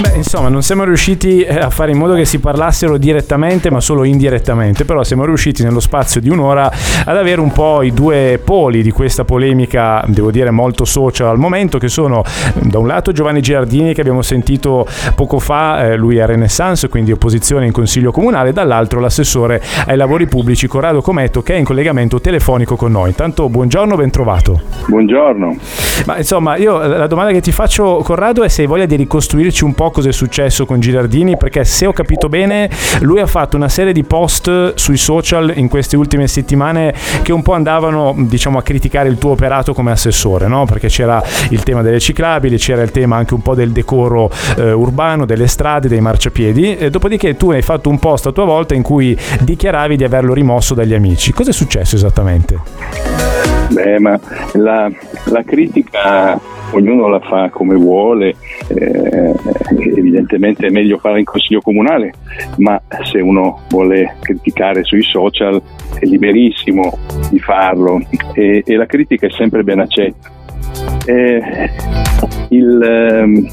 Beh, insomma, non siamo riusciti eh, a fare in modo che si parlassero direttamente, ma solo indirettamente, però siamo riusciti nello spazio di un'ora ad avere un po' i due poli di questa polemica, devo dire molto social al momento, che sono da un lato Giovanni Girardini che abbiamo sentito poco fa, eh, lui è Renaissance, quindi opposizione in Consiglio Comunale, dall'altro l'assessore ai lavori pubblici Corrado Cometto che è in collegamento telefonico con noi. Intanto buongiorno, ben trovato. Buongiorno. Ma insomma, io la domanda che ti faccio Corrado è se hai voglia di ricostruirci un po' cosa è successo con Girardini, perché se ho capito bene, lui ha fatto una serie di post sui social in queste ultime settimane che un po' andavano, diciamo, a criticare il tuo operato come assessore, no? Perché c'era il tema delle ciclabili, c'era il tema anche un po' del decoro eh, urbano, delle strade, dei marciapiedi. E dopodiché tu hai fatto un post a tua volta in cui dichiaravi di averlo rimosso dagli amici. Cosa è successo esattamente? Beh, ma la, la critica ognuno la fa come vuole, eh, evidentemente è meglio farla in consiglio comunale, ma se uno vuole criticare sui social è liberissimo di farlo e, e la critica è sempre ben accetta. Eh, il, ehm,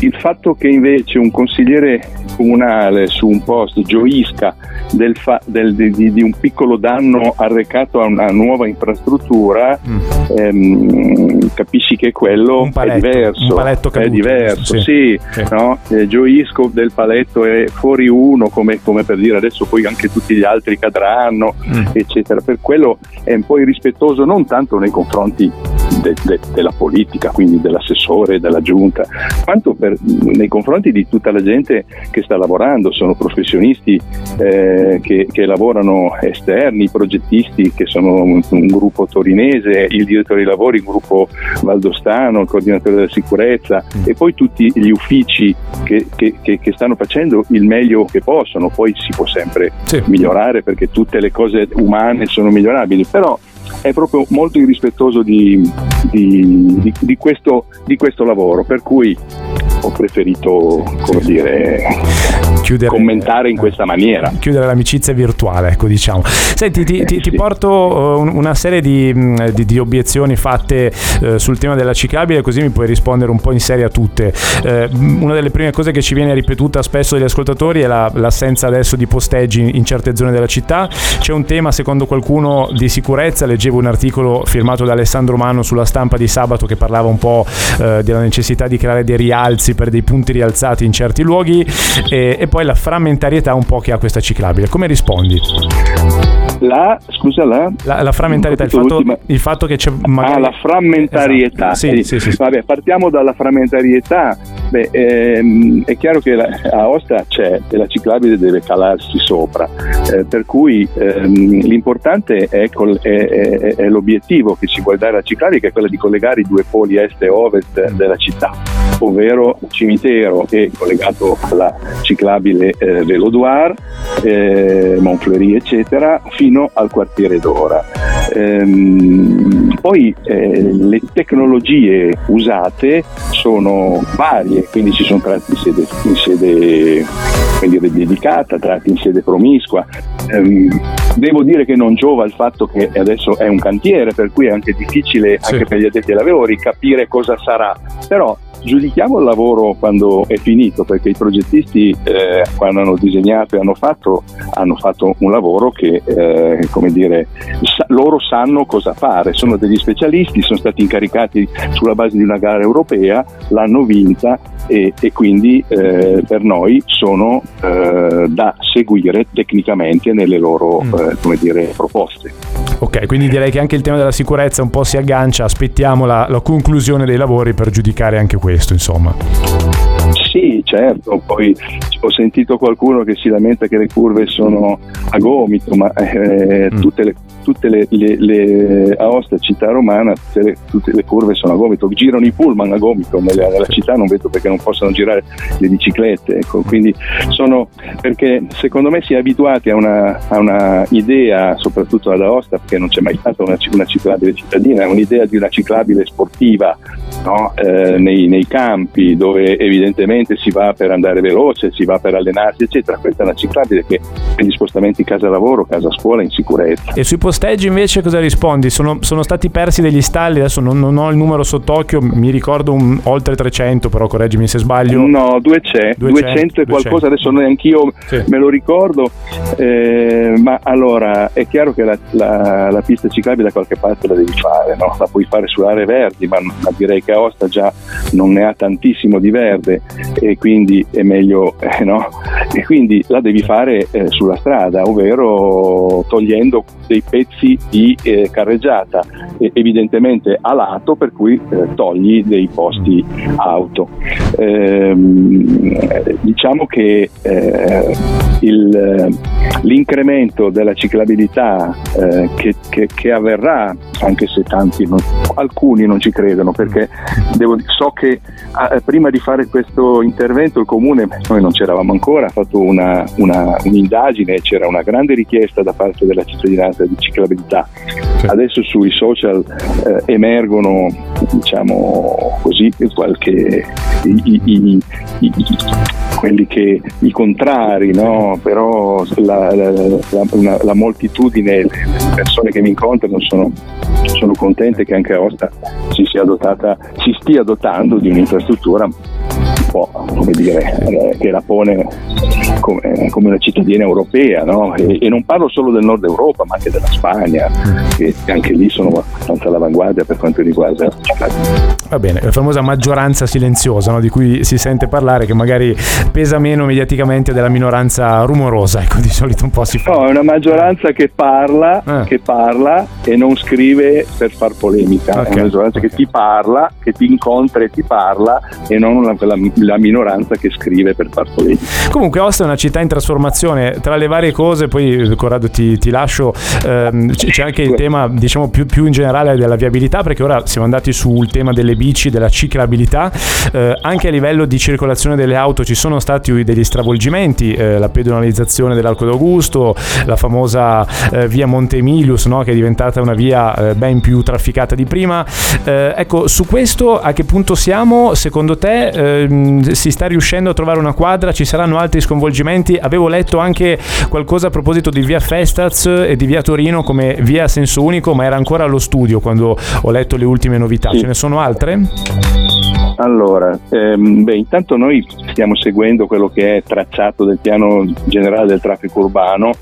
il fatto che invece un consigliere comunale su un post gioisca del fa- del, di, di, un piccolo danno arrecato a una nuova infrastruttura, mm. ehm, capisci che quello paletto, è diverso. Caduto, è diverso, sì. sì, sì. No? Eh, gioisco del paletto è fuori uno, come, come, per dire adesso poi anche tutti gli altri cadranno, mm. eccetera. Per quello è un po' irrispettoso non tanto nei confronti de, de, della politica, quindi dell'assessore, della giunta, quanto per, nei confronti di tutta la gente che sta lavorando, sono professionisti eh, che, che, lavorano esterni, progettisti che sono un, un, gruppo torinese, il direttore dei lavori, un gruppo valdostano, il coordinatore della sicurezza mm. e poi tutti gli uffici che, che, che, stanno facendo il meglio che possono, poi si può sempre sì. migliorare perché tutte le cose umane sono migliorabili, però è proprio molto irrispettoso di, di, di, di questo, questo lavoro, per cui ho preferito come dire, chiudere, commentare in questa maniera. Chiudere l'amicizia virtuale, ecco diciamo. Senti, ti, ti, ti porto uh, una serie di, mm, di, di obiezioni fatte sul tema della ciclabile, così mi puoi rispondere un po' in serie a tutte. Uh, una delle prime cose che ci viene ripetuta spesso dagli ascoltatori è la, l'assenza adesso di posteggi in, in certe zone della città. C'è un tema, secondo qualcuno, di sicurezza. Leggevo un articolo firmato da Alessandro Mano sulla stampa di sabato che parlava un po' della necessità di creare dei rialzi per dei punti rialzati in certi luoghi e, e poi la frammentarietà un po' che ha questa ciclabile. Come rispondi? La, scusa, la? La, la frammentarietà, il fatto, il fatto, che c'è magari... Ah, la frammentarietà. Esatto. Sì, sì, sì, Vabbè, partiamo dalla frammentarietà. Beh, ehm, è chiaro che la, a Ostia c'è e la ciclabile deve calarsi sopra, eh, per cui ehm, l'importante è, col, è, è, è, l'obiettivo che si vuole dare alla ciclabile, che è quello di collegare i due poli est e ovest della città, ovvero cimitero e collegato alla ciclabile eh, Velodoir, eh, Monfleury, eccetera, fino al quartiere d'ora. Ehm, poi eh, le tecnologie usate sono varie, quindi ci sono tratti in sede, in sede dire, dedicata, tratti in sede promiscua. Ehm, devo dire che non giova il fatto che adesso è un cantiere, per cui è anche difficile sì. anche per gli addetti ai lavori capire cosa sarà, però giudichiamo il lavoro quando è finito, perché i progettisti eh, quando hanno disegnato e hanno fatto, hanno fatto un lavoro che, eh, come dire, sa- loro sanno cosa fare, sono degli specialisti, sono stati incaricati sulla base di una gara europea, l'hanno vinta e, e quindi eh, per noi sono eh, da seguire tecnicamente nelle loro mm. Eh, dire, proposte. Ok, quindi direi che anche il tema della sicurezza un po' si aggancia, aspettiamo la, la conclusione dei lavori per giudicare anche questo, insomma. Sì, certo, poi ho sentito qualcuno che si lamenta che le curve sono a gomito, ma eh, mm. tutte le tutte le, le, le a Ostia, città romana, tutte le, tutte le, curve sono a gomito, girano i pullman a gomito nella, nella città, non vedo perché non possono girare le biciclette, ecco. quindi sono perché secondo me si è abituati a una, a una idea, soprattutto ad Aosta, perché non c'è mai stata una, una ciclabile cittadina, un'idea di una ciclabile sportiva no? eh, nei, nei, campi dove evidentemente si va per andare veloce, si va per allenarsi, eccetera. Questa è una ciclabile che per gli spostamenti casa-lavoro, casa-scuola in sicurezza. E sui posteggi invece cosa rispondi? Sono, sono stati persi degli stalli, adesso non, non, ho il numero sott'occhio, mi ricordo un, oltre 300, però correggimi se sbaglio. No, 200, 200, 200 e qualcosa, 200. adesso neanch'io sì. me lo ricordo, eh, ma allora è chiaro che la, la, la, pista ciclabile da qualche parte la devi fare, no? la puoi fare su aree verdi, ma, ma direi che Aosta già non ne ha tantissimo di verde e quindi è meglio, eh, no? E quindi la devi fare eh, sulla strada, ovvero togliendo dei pezzi di eh, carreggiata, evidentemente a lato, per cui eh, togli dei posti auto. Ehm, diciamo che eh, il, l'incremento della ciclabilità eh, che, che, che, avverrà, anche se tanti non, alcuni non ci credono, perché devo, so che ah, prima di fare questo intervento il comune, noi non c'eravamo ancora, ha fatto una, una, un'indagine, c'era una grande richiesta da parte della cittadinanza di ciclabilità. Adesso sui social eh, emergono, diciamo così, qualche, i, i, i, quelli che i contrari, no? però la, la, la, la, moltitudine, le persone che mi incontrano sono, sono contente che anche Aosta si dotata, si stia dotando di un'infrastruttura un po' come dire, eh, che la pone come, come una cittadina europea, no? e, e, non parlo solo del nord Europa, ma anche della Spagna, che anche lì sono abbastanza all'avanguardia per quanto riguarda la cittadina. Va bene, la famosa maggioranza silenziosa no? di cui si sente parlare, che magari pesa meno mediaticamente della minoranza rumorosa, ecco di solito un po' si fa. No, è una maggioranza che parla, ah. che parla e non scrive per far polemica, okay. è una maggioranza okay. che ti parla, che ti incontra e ti parla e non la, la, la minoranza che scrive per polemica. Comunque Ostia è una città in trasformazione, tra le varie cose, poi Corrado ti, ti lascio, ehm, c'è anche il tema diciamo più, più, in generale della viabilità, perché ora siamo andati sul tema delle bici, della ciclabilità, eh, anche a livello di circolazione delle auto ci sono stati degli stravolgimenti, eh, la pedonalizzazione dell'Arco d'Augusto, la famosa eh, via Monte Emilius no? che è diventata una via eh, ben più trafficata di prima. Eh, ecco, su questo a che punto siamo? Secondo te ehm, si sta riuscendo a trovare una quadra? Ci saranno altri sconvolgimenti? Avevo letto anche qualcosa a proposito di via Festaz e di via Torino come via a senso unico, ma era ancora allo studio quando ho letto le ultime novità. Sì. Ce ne sono altre? Allora, ehm, beh, intanto noi stiamo seguendo quello che è tracciato del piano generale del traffico urbano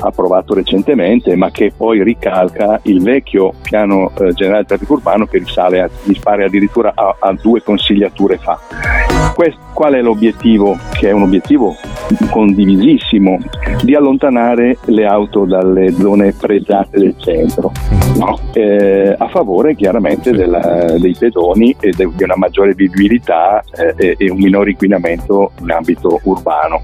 approvato recentemente, ma che poi ricalca il vecchio piano eh, generale del traffico urbano che risale a, rispare addirittura a, a due consigliature fa. Quest, qual è l'obiettivo? Che è un obiettivo condivisissimo di allontanare le auto dalle zone pregiate del centro, no? eh, a favore chiaramente della, dei pedoni e de, di una maggiore vivibilità eh, e un minore inquinamento in ambito urbano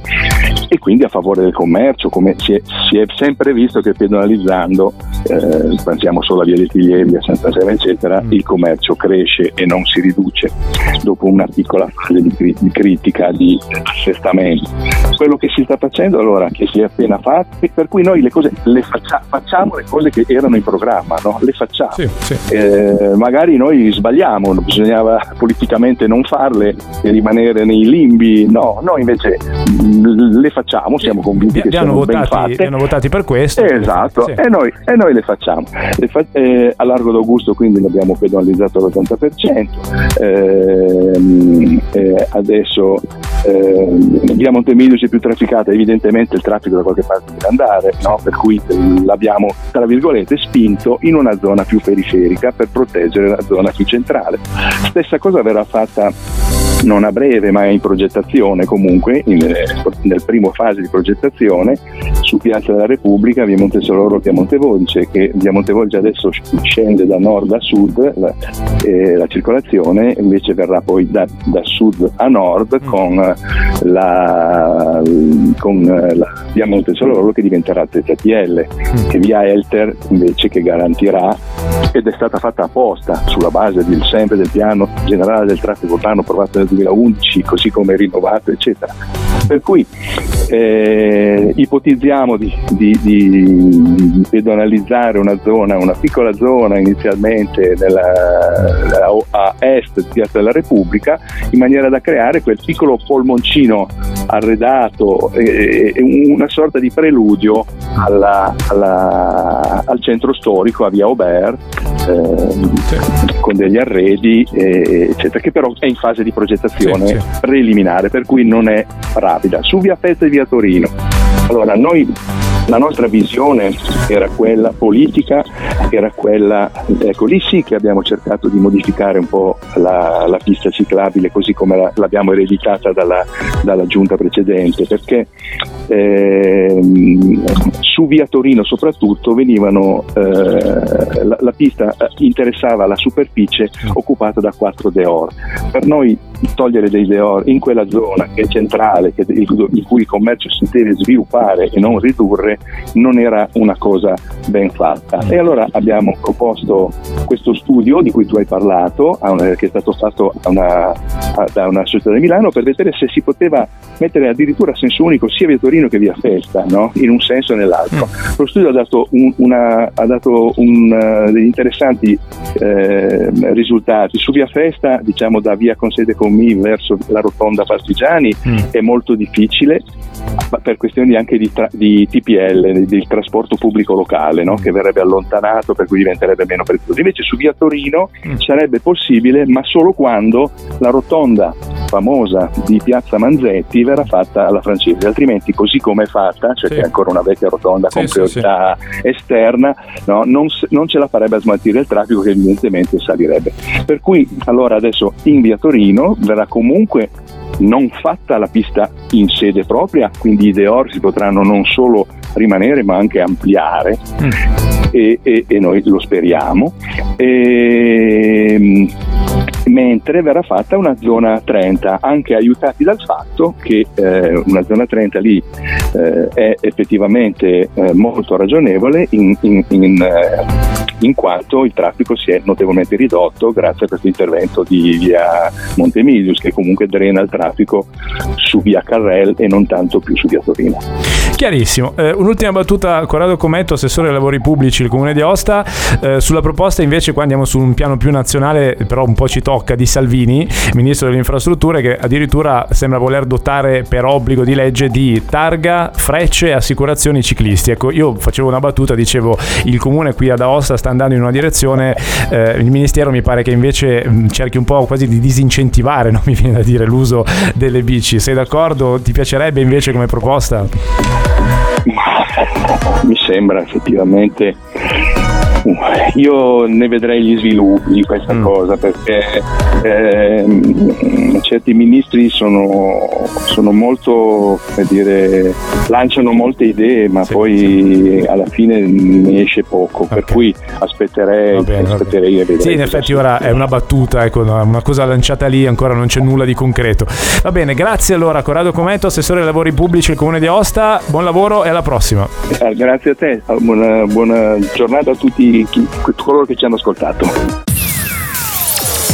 e quindi a favore del commercio, come si è, si è sempre visto che pedonalizzando, eh, pensiamo solo a Via dei Tiglieri, a Santa Sera eccetera, mm. il commercio cresce e non si riduce dopo una piccola fase di, di critica, di assestamento. Quello che si sta facendo allora, che si è appena fatto, per cui noi le cose le faccia, facciamo le cose che erano in programma, no? le facciamo. Sì, sì. Eh, magari noi sbagliamo, bisognava politicamente non farle e rimanere nei limbi, no, noi invece le facciamo, siamo convinti vi, che siano votati, ben fatte. Hanno votati per questo. Esatto, sì. e, noi, e, noi, le facciamo. Le fa, eh, a largo d'Augusto quindi ne abbiamo pedonalizzato l'80%, eh, eh, via Montemilio c'è più trafficata, evidentemente il traffico da qualche parte deve andare, no? per cui l'abbiamo tra virgolette spinto in una zona più periferica per proteggere la zona più centrale. Stessa cosa verrà fatta non a breve ma in progettazione comunque, in, nel primo fase di progettazione, su Piazza della Repubblica, via Montesoloro via Montevolce, che via Montevolce adesso scende da nord a sud, la, eh, la circolazione invece verrà poi da, da sud a nord mm. con la, con la via Montesoloro che diventerà ZTL mm. e via Elter invece che garantirà ed è stata fatta apposta sulla base del, sempre del piano generale del traffico urbano approvato nel 2011 così come rinnovato eccetera. Per cui eh, ipotizziamo di, di, di, pedonalizzare una zona, una piccola zona inizialmente nella, a est di Piazza della Repubblica, in maniera da creare quel piccolo polmoncino arredato, eh, una sorta di preludio alla, alla, al centro storico, a Via Aubert, eh, con degli arredi, eh, eccetera, che però è in fase di progettazione sì, sì. preliminare, per cui non è rapida. Su Via Festa e Via Torino. Allora, noi la nostra visione era quella politica, era quella, ecco lì sì che abbiamo cercato di modificare un po' la, la pista ciclabile così come la, l'abbiamo ereditata dalla, dalla, giunta precedente, perché eh, su via Torino soprattutto venivano, eh, la, la, pista interessava la superficie occupata da quattro deor. Per noi togliere dei deor in quella zona che è centrale, che, in cui il commercio si deve sviluppare e non ridurre, non era una cosa ben fatta. E allora abbiamo proposto questo studio di cui tu hai parlato, che è stato fatto una, da una società di Milano, per vedere se si poteva mettere addirittura a senso unico sia via Torino che via Festa, no? in un senso e nell'altro. Mm. Lo studio ha dato, un, una, ha dato un, uh, degli interessanti eh, risultati. Su via Festa, diciamo da via Consede Commi verso la rotonda Partigiani, mm. è molto difficile per questioni anche di, tra, di TPL, del trasporto pubblico locale, no? che verrebbe allontanato per cui diventerebbe meno prezioso. Invece su via Torino mm. sarebbe possibile, ma solo quando la rotonda famosa di Piazza Manzetti verrà fatta alla francese, altrimenti così come è fatta, cioè sì. che è ancora una vecchia rotonda sì, con priorità sì, esterna, no? non, non, ce la farebbe a smaltire il traffico che evidentemente salirebbe. Per cui allora adesso in via Torino verrà comunque non fatta la pista in sede propria, quindi i Deor si potranno non solo rimanere ma anche ampliare mm. e, e, e, noi lo speriamo. E, ehm, mentre verrà fatta una zona 30, anche aiutati dal fatto che eh, una zona 30 lì eh, è effettivamente eh, molto ragionevole in, in, in, eh, in, quanto il traffico si è notevolmente ridotto grazie a questo intervento di via Montemilius che comunque drena il traffico su via Carrel e non tanto più su via Torino. Chiarissimo. Eh, un'ultima battuta, Corrado Cometto, assessore ai lavori pubblici del Comune di Aosta. Eh, sulla proposta invece qua andiamo su un piano più nazionale, però un po' ci tocca, di Salvini, Ministro delle Infrastrutture, che addirittura sembra voler dotare per obbligo di legge di targa, frecce e assicurazioni ciclisti. Ecco, io facevo una battuta, dicevo il Comune qui ad Aosta sta andando in una direzione, eh, il Ministero mi pare che invece mh, cerchi un po' quasi di disincentivare, non mi viene da dire, l'uso delle bici. Sei d'accordo? Ti piacerebbe invece come proposta? mi sembra effettivamente io ne vedrei gli sviluppi di questa mm. cosa perché eh, certi ministri sono, sono molto, dire, lanciano molte idee ma sì, poi sì. alla fine ne esce poco, okay. per cui aspetterei, bene, aspetterei e vedrei. Sì, in effetti ora è una battuta, ecco, una cosa lanciata lì, ancora non c'è nulla di concreto. Va bene, grazie allora Corrado Cometto, assessore ai lavori pubblici del Comune di Aosta, buon lavoro e alla prossima. Eh, grazie a te, buona, buona giornata a tutti coloro che ci hanno ascoltato.